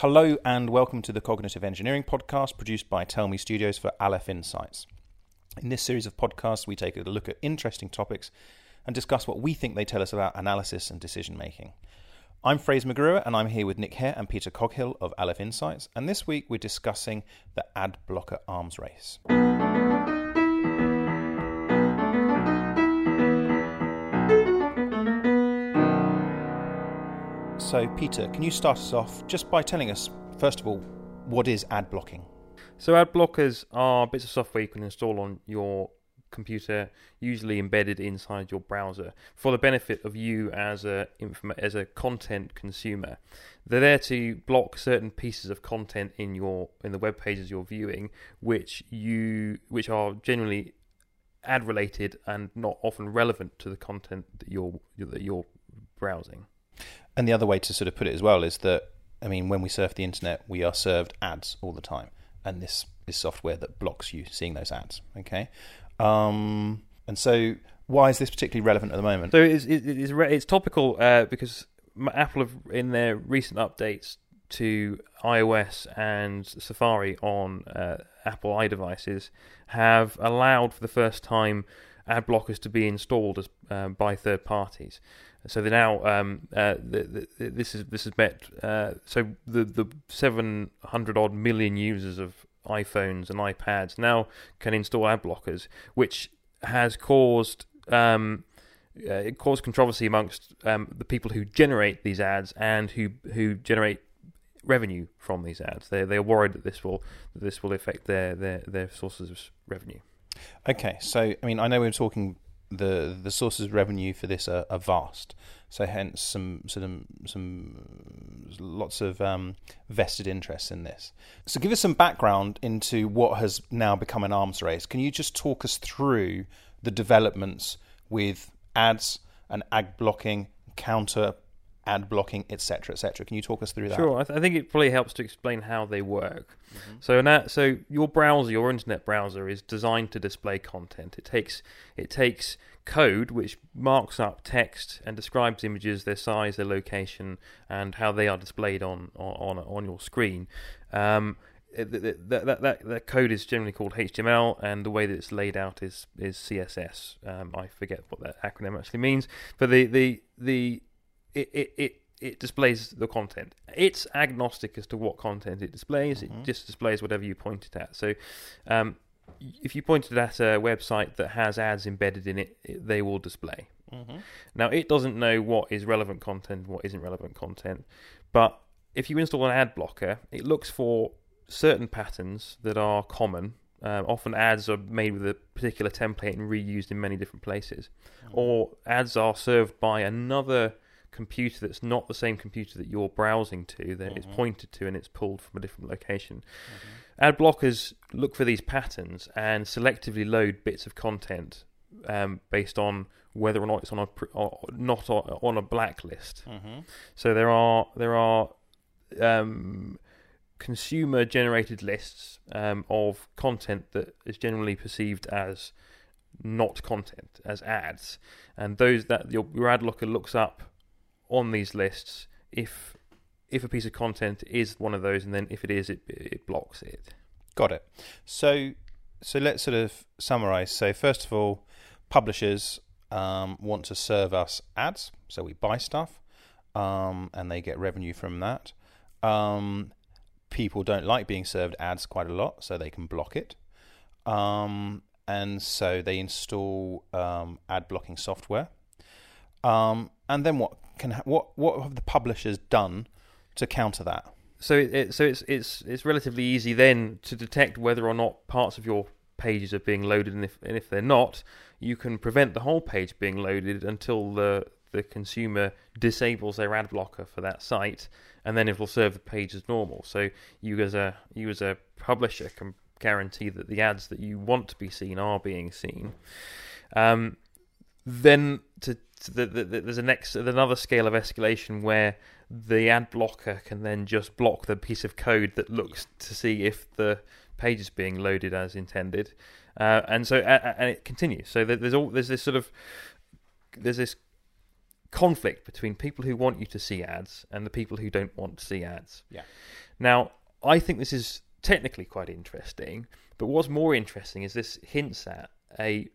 Hello and welcome to the Cognitive Engineering Podcast produced by Tell Me Studios for Aleph Insights. In this series of podcasts, we take a look at interesting topics and discuss what we think they tell us about analysis and decision making. I'm Fraser McGruer and I'm here with Nick Hare and Peter Coghill of Aleph Insights, and this week we're discussing the ad blocker arms race. So, Peter, can you start us off just by telling us, first of all, what is ad blocking? So ad blockers are bits of software you can install on your computer, usually embedded inside your browser, for the benefit of you as a as a content consumer. They're there to block certain pieces of content in your in the web pages you're viewing, which you which are generally ad related and not often relevant to the content that you're that you're browsing. And the other way to sort of put it as well is that I mean, when we surf the internet, we are served ads all the time, and this is software that blocks you seeing those ads. Okay, um, and so why is this particularly relevant at the moment? So it's it's, it's topical uh, because Apple have in their recent updates to iOS and Safari on uh, Apple iDevices have allowed for the first time ad blockers to be installed as uh, by third parties. So they now um, uh, the, the, this is this has met uh, so the the seven hundred odd million users of iPhones and iPads now can install ad blockers, which has caused um, uh, it caused controversy amongst um, the people who generate these ads and who who generate revenue from these ads. They they are worried that this will that this will affect their their their sources of revenue. Okay, so I mean, I know we are talking the the sources of revenue for this are, are vast. So hence some some some lots of um, vested interests in this. So give us some background into what has now become an arms race. Can you just talk us through the developments with ads and ad blocking, counter ad blocking, etc., etc. Can you talk us through that? Sure. I, th- I, think it probably helps to explain how they work. Mm-hmm. So, now, so your browser, your internet browser, is designed to display content. It takes it takes code which marks up text and describes images, their size, their location, and how they are displayed on on on your screen. Um, that, that, that, that code is generally called HTML, and the way that it's laid out is is CSS. Um, I forget what that acronym actually means, but the the the it, it, it, it displays the content. It's agnostic as to what content it displays. Mm-hmm. It just displays whatever you point it at. So, um, if you point it at a website that has ads embedded in it, it they will display. Mm-hmm. Now, it doesn't know what is relevant content, what isn't relevant content, but if you install an ad blocker, it looks for certain patterns that are common. Um, often ads are made with a particular template and reused in many different places, mm-hmm. or ads are served by another computer that's not the same computer that you're browsing to, that mm-hmm. it's pointed to and it's pulled from a different location. Mm-hmm. Ad blockers look for these patterns and selectively load bits of content um, based on whether or not it's on a or not on a blacklist. Mm-hmm. So there are there are um, consumer generated lists um, of content that is generally perceived as not content as ads, and those that your, your ad blocker looks up on these lists if if a piece of content is one of those, and then if it is, it it blocks it. Got it. So so let's sort of summarize. So first of all, publishers um, want to serve us ads, so we buy stuff, um, and they get revenue from that. Um, people don't like being served ads quite a lot, so they can block it. Um, and so they install um, ad blocking software. Um, and then what can ha- what what have the publishers done to counter that? So it, so it's it's it's relatively easy then to detect whether or not parts of your pages are being loaded, and if and if they're not, you can prevent the whole page being loaded until the the consumer disables their ad blocker for that site, and then it will serve the page as normal. So you as a you as a publisher can guarantee that the ads that you want to be seen are being seen. Um, then to the, the, the, there's a next another scale of escalation where the ad blocker can then just block the piece of code that looks to see if the page is being loaded as intended, uh, and so uh, and it continues. So there's all there's this sort of there's this conflict between people who want you to see ads and the people who don't want to see ads. Yeah. Now, I think this is technically quite interesting, but what's more interesting is this hints at a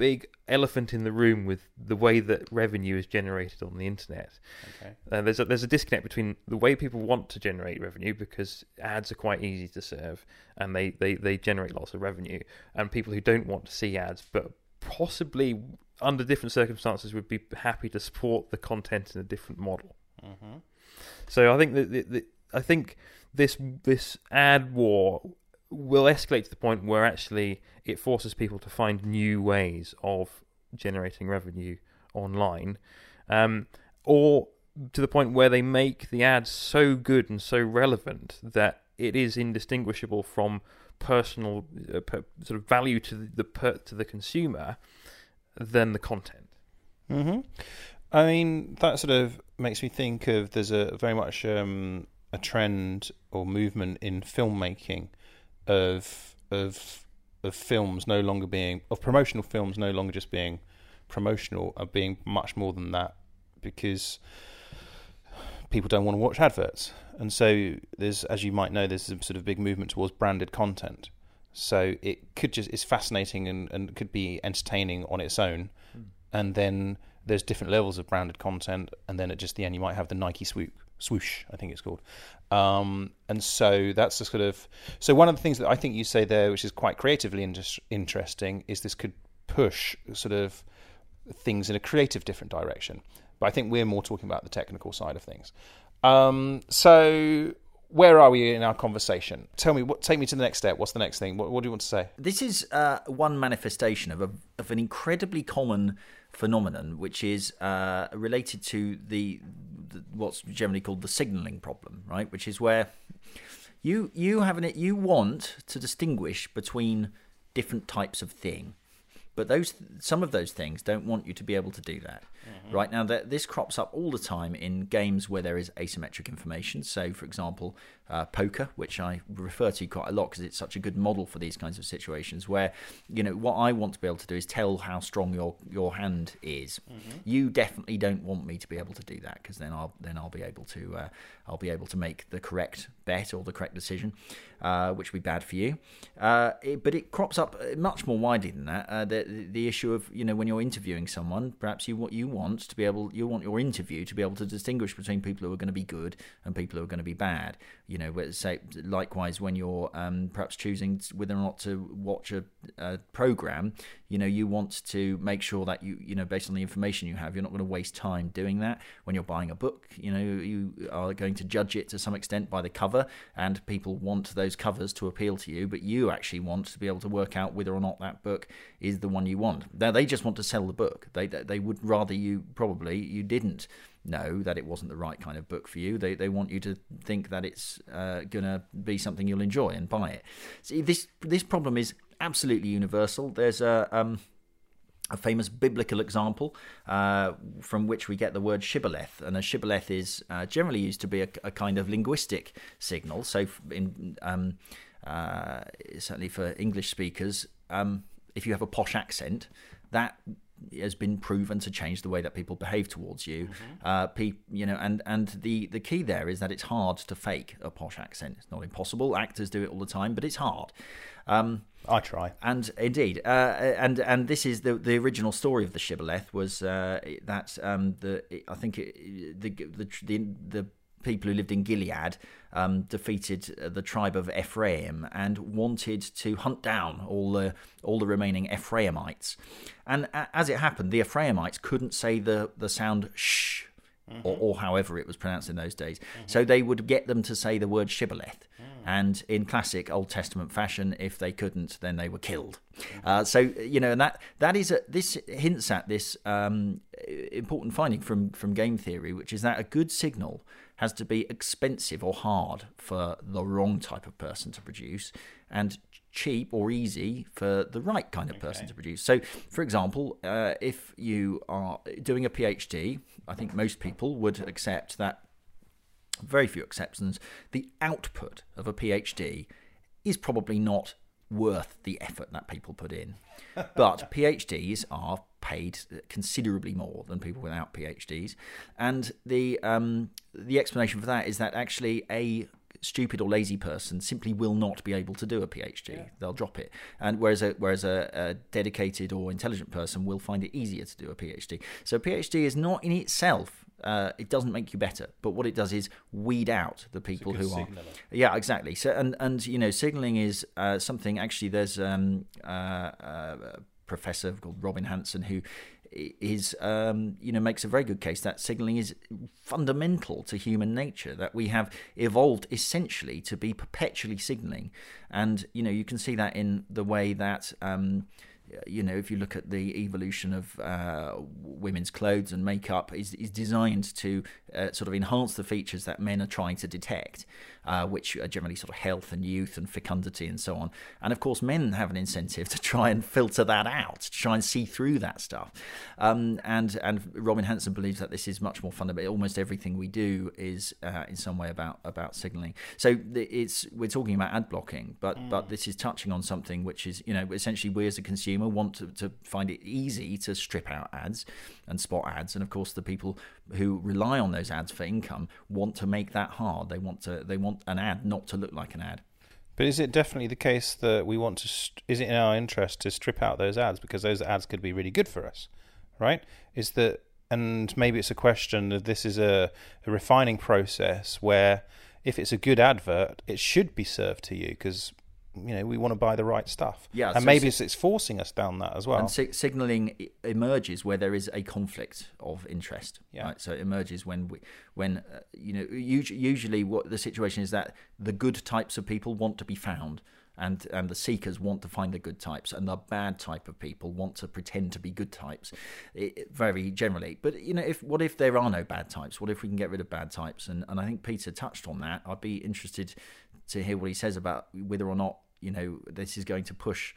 big elephant in the room with the way that revenue is generated on the internet. Okay. Uh, there's a, there's a disconnect between the way people want to generate revenue because ads are quite easy to serve and they, they, they generate lots of revenue, and people who don't want to see ads but possibly under different circumstances would be happy to support the content in a different model. Mm-hmm. So I think that the, the, I think this this ad war will escalate to the point where actually it forces people to find new ways of generating revenue online, um, or to the point where they make the ads so good and so relevant that it is indistinguishable from personal uh, per, sort of value to the, the per, to the consumer than the content. Mm-hmm. I mean, that sort of makes me think of there's a very much um, a trend or movement in filmmaking of of of films no longer being of promotional films no longer just being promotional and being much more than that because people don't want to watch adverts. And so there's as you might know there's a sort of big movement towards branded content. So it could just it's fascinating and, and could be entertaining on its own. Mm. and then there's different levels of branded content. And then at just the end you might have the Nike swoop swoosh I think it's called um, and so that's the sort of so one of the things that I think you say there, which is quite creatively in- interesting, is this could push sort of things in a creative different direction. But I think we're more talking about the technical side of things. Um, so where are we in our conversation? Tell me, what, take me to the next step. What's the next thing? What, what do you want to say? This is uh, one manifestation of a, of an incredibly common phenomenon, which is uh, related to the, the, what's generally called the signaling problem, right? Which is where you you have an you want to distinguish between different types of thing, but those some of those things don't want you to be able to do that. Mm-hmm. Right now, that this crops up all the time in games where there is asymmetric information. So, for example, uh, poker, which I refer to quite a lot because it's such a good model for these kinds of situations, where you know what I want to be able to do is tell how strong your your hand is. Mm-hmm. You definitely don't want me to be able to do that because then I'll then I'll be able to uh, I'll be able to make the correct bet or the correct decision, uh, which would be bad for you. Uh, it, but it crops up much more widely than that. Uh, the the issue of you know when you're interviewing someone, perhaps you what you want to be able you want your interview to be able to distinguish between people who are going to be good and people who are going to be bad. You know, say likewise when you're um, perhaps choosing whether or not to watch a, a, program, you know, you want to make sure that you you know based on the information you have, you're not going to waste time doing that. When you're buying a book, you know, you are going to judge it to some extent by the cover, and people want those covers to appeal to you, but you actually want to be able to work out whether or not that book is the one you want. Now they just want to sell the book. They they would rather you probably you didn't know that it wasn't the right kind of book for you. They they want you to think that it's uh, gonna be something you'll enjoy and buy it. See, this this problem is absolutely universal. There's a um, a famous biblical example uh, from which we get the word shibboleth. And a shibboleth is uh, generally used to be a, a, kind of linguistic signal. So, in, um, uh, certainly for English speakers, um, if you have a posh accent, that has been proven to change the way that people behave towards you. Mm-hmm. Uh, pe- you know, and and the the key there is that it's hard to fake a posh accent. It's not impossible. Actors do it all the time, but it's hard. Um, I try. And indeed, uh, and and this is the the original story of the shibboleth was uh, that um, the I think it, the, the the the people who lived in Gilead um, defeated uh, the tribe of Ephraim and wanted to hunt down all the all the remaining Ephraimites. And as it happened, the Ephraimites couldn't say the the sound shh. Mm-hmm. Or, or, however it was pronounced in those days. Mm-hmm. So they would get them to say the word shibboleth. Mm. And in classic Old Testament fashion, if they couldn't, then they were killed. Uh, so you know, and that that is a, this hints at this um, important finding from from game theory, which is that a good signal has to be expensive or hard for the wrong type of person to produce and cheap or easy for the right kind of person okay. to produce. So, for example, uh, if you are doing a PhD, I think most people would accept that, very few exceptions, the output of a PhD is probably not worth the effort that people put in. But PhDs are paid considerably more than people without PhDs, and the um, the explanation for that is that actually a stupid or lazy person simply will not be able to do a PhD. They'll drop it. And whereas a whereas a, a, dedicated or intelligent person will find it easier to do a PhD. So a PhD is not in itself. Uh, it doesn't make you better, but what it does is weed out the people who are. Yeah, exactly. So and and you know, signaling is uh, something. Actually, there's um, uh, uh, a professor called Robin Hanson who is um, you know makes a very good case that signaling is fundamental to human nature that we have evolved essentially to be perpetually signaling and you know you can see that in the way that um, you know, if you look at the evolution of uh, women's clothes and makeup, is is designed to uh, sort of enhance the features that men are trying to detect, uh, which are generally sort of health and youth and fecundity and so on. And of course, men have an incentive to try and filter that out, to try and see through that stuff. Um, and and Robin Hanson believes that this is much more fundamental. Almost everything we do is uh, in some way about about signaling. So it's we're talking about ad blocking, but mm. but this is touching on something which is you know essentially we as a consumer want to, to find it easy to strip out ads and spot ads, and of course the people who rely on those ads for income want to make that hard. They want to they want an ad not to look like an ad. But is it definitely the case that we want to? St- is it in our interest to strip out those ads because those ads could be really good for us, right? Is that and maybe it's a question that this is a, a refining process where if it's a good advert, it should be served to you because you know we want to buy the right stuff. Yeah, and so maybe it's, it's, forcing us down that as well. And si- signaling emerges where there is a conflict of interest. Yeah. Right? So it emerges when we, when uh, you know usually, usually what the situation is that the good types of people want to be found. And, and the seekers want to find the good types, and the bad type of people want to pretend to be good types, it, very generally. But you know, if what if there are no bad types? What if we can get rid of bad types? And and I think Peter touched on that. I'd be interested to hear what he says about whether or not you know this is going to push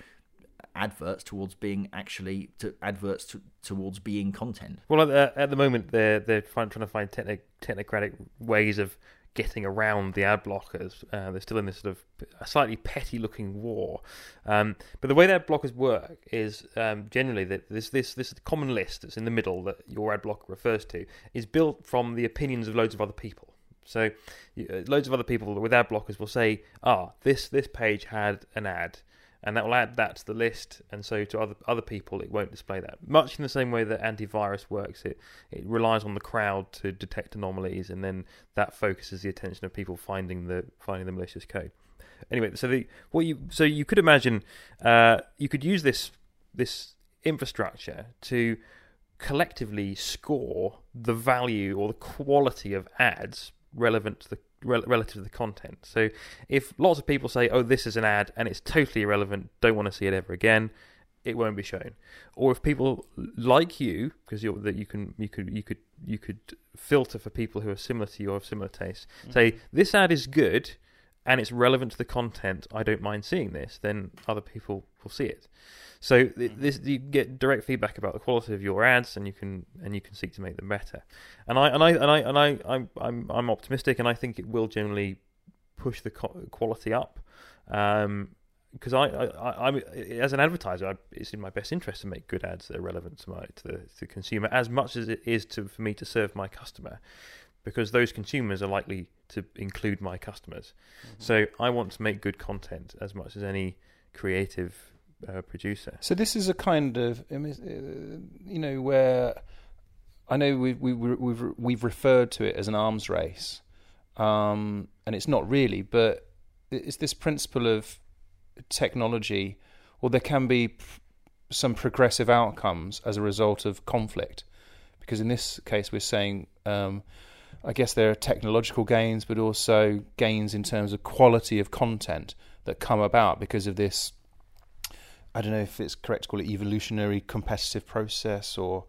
adverts towards being actually to adverts to, towards being content. Well, at the, at the moment, they're they're trying, trying to find technocratic ways of getting around the ad blockers. Uh, they're still in this sort of slightly petty looking war. Um, but the way that blockers work is um, generally that this this this common list that's in the middle that your ad blocker refers to is built from the opinions of loads of other people. So, uh, loads of other people with ad blockers will say, "Ah, this this page had an ad." and that will add that to the list. And so to other other people, it won't display that. Much in the same way that antivirus works, it it relies on the crowd to detect anomalies, and then that focuses the attention of people finding the finding the malicious code. Anyway, so the what you so you could imagine uh, you could use this this infrastructure to collectively score the value or the quality of ads relevant to the relative to the content. So if lots of people say, "Oh, this is an ad and it's totally irrelevant, don't want to see it ever again," it won't be shown. Or if people like you, because you're that you can you could you could you could filter for people who are similar to you or have similar tastes. Mm-hmm. Say this ad is good and it's relevant to the content. I don't mind seeing this. Then other people will see it. So mm-hmm. this you get direct feedback about the quality of your ads, and you can and you can seek to make them better. And I and I and I and I I'm I'm, I'm optimistic, and I think it will generally push the quality up. Um, because I, I, I, as an advertiser, I, it's in my best interest to make good ads that are relevant to my to the, to the consumer as much as it is to for me to serve my customer, because those consumers are likely to include my customers. Mm-hmm. So I want to make good content as much as any creative uh, producer. So this is a kind of, uh, you know, where I know we've we, we've we've referred to it as an arms race, um, and it's not really, but it's this principle of technology, or there can be some progressive outcomes as a result of conflict, because in this case we're saying. Um, I guess there are technological gains, but also gains in terms of quality of content that come about because of this I don't know if it's correct to call it evolutionary competitive process or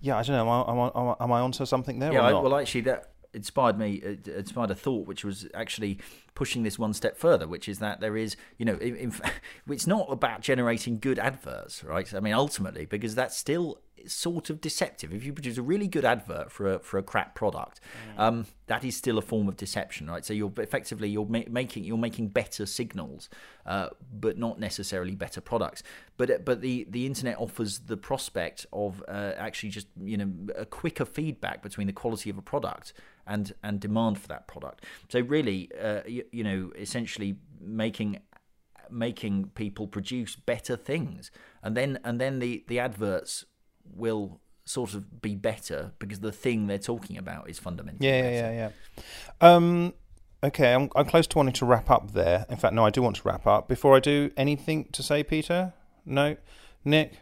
yeah I don't know am I, am I, am I onto something there yeah I, well actually that inspired me uh, it inspired a thought which was actually pushing this one step further which is that there is you know in, in, it's not about generating good adverts right? I mean ultimately because that's still sort of deceptive. If you produce a really good advert for a, for a crap product, mm. um, that is still a form of deception, right? So you're effectively you're ma- making you're making better signals, uh, but not necessarily better products. But uh, but the the internet offers the prospect of uh, actually just you know a quicker feedback between the quality of a product and and demand for that product. So really, uh, you, you know, essentially making making people produce better things, and then and then the the adverts will sort of be better because the thing they're talking about is fundamentally Yeah, better. yeah, yeah, yeah. Um, okay, I'm, I'm close to wanting to wrap up there. In fact, no, I do want to wrap up. Before I do, anything to say, Peter? No? Nick?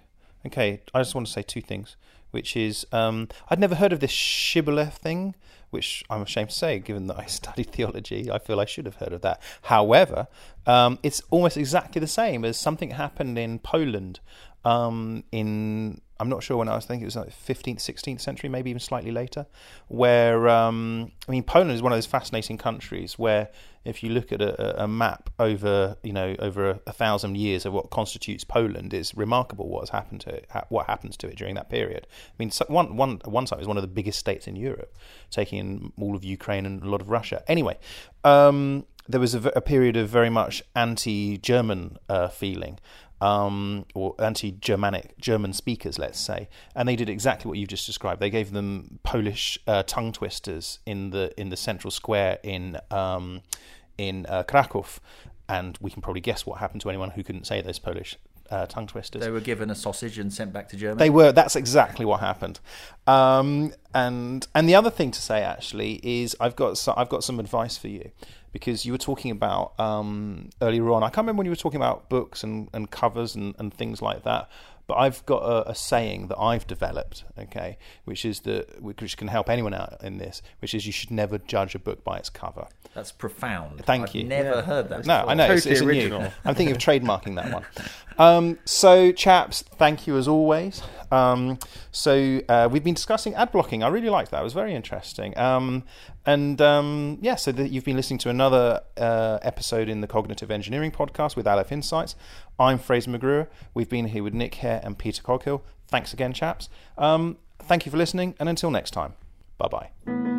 Okay, I just want to say two things, which is um, I'd never heard of this shibboleth thing, which I'm ashamed to say, given that I studied theology, I feel I should have heard of that. However, um, it's almost exactly the same as something happened in Poland um, in I'm not sure when I was thinking it was like 15th, 16th century, maybe even slightly later. Where um, I mean, Poland is one of those fascinating countries where if you look at a, a map over you know over a, a, thousand years of what constitutes Poland, it's remarkable what has happened to it, what happens to it during that period. I mean, one one one side is one of the biggest states in Europe, taking in all of Ukraine and a lot of Russia. Anyway. Um, there was a, a, period of very much anti-German uh, feeling, um, or anti-Germanic German speakers, let's say, and they did exactly what you've just described. They gave them Polish uh, tongue twisters in the in the central square in um, in uh, Krakow, and we can probably guess what happened to anyone who couldn't say those Polish uh, tongue twisters. They were given a sausage and sent back to Germany. They were. That's exactly what happened. Um, and and the other thing to say actually is I've got so, I've got some advice for you because you were talking about um, earlier on. I can't remember when you were talking about books and, and covers and, and things like that. But I've got a, a, saying that I've developed, okay, which is that which can help anyone out in this, which is you should never judge a book by its cover. That's profound. Thank I've you. Never yeah. heard that. No, before. I know Totally it's, it's original. new. I'm thinking of trademarking that one. Um, so, chaps, thank you as always. Um, so uh, we've been discussing ad blocking. I really liked that. It was very interesting. Um, and um, yeah, so that you've been listening to another uh, episode in the Cognitive Engineering podcast with Aleph Insights. I'm Fraser McGruer. We've been here with Nick Hare and Peter Coghill. Thanks again, chaps. Um, thank you for listening, and until next time, bye bye.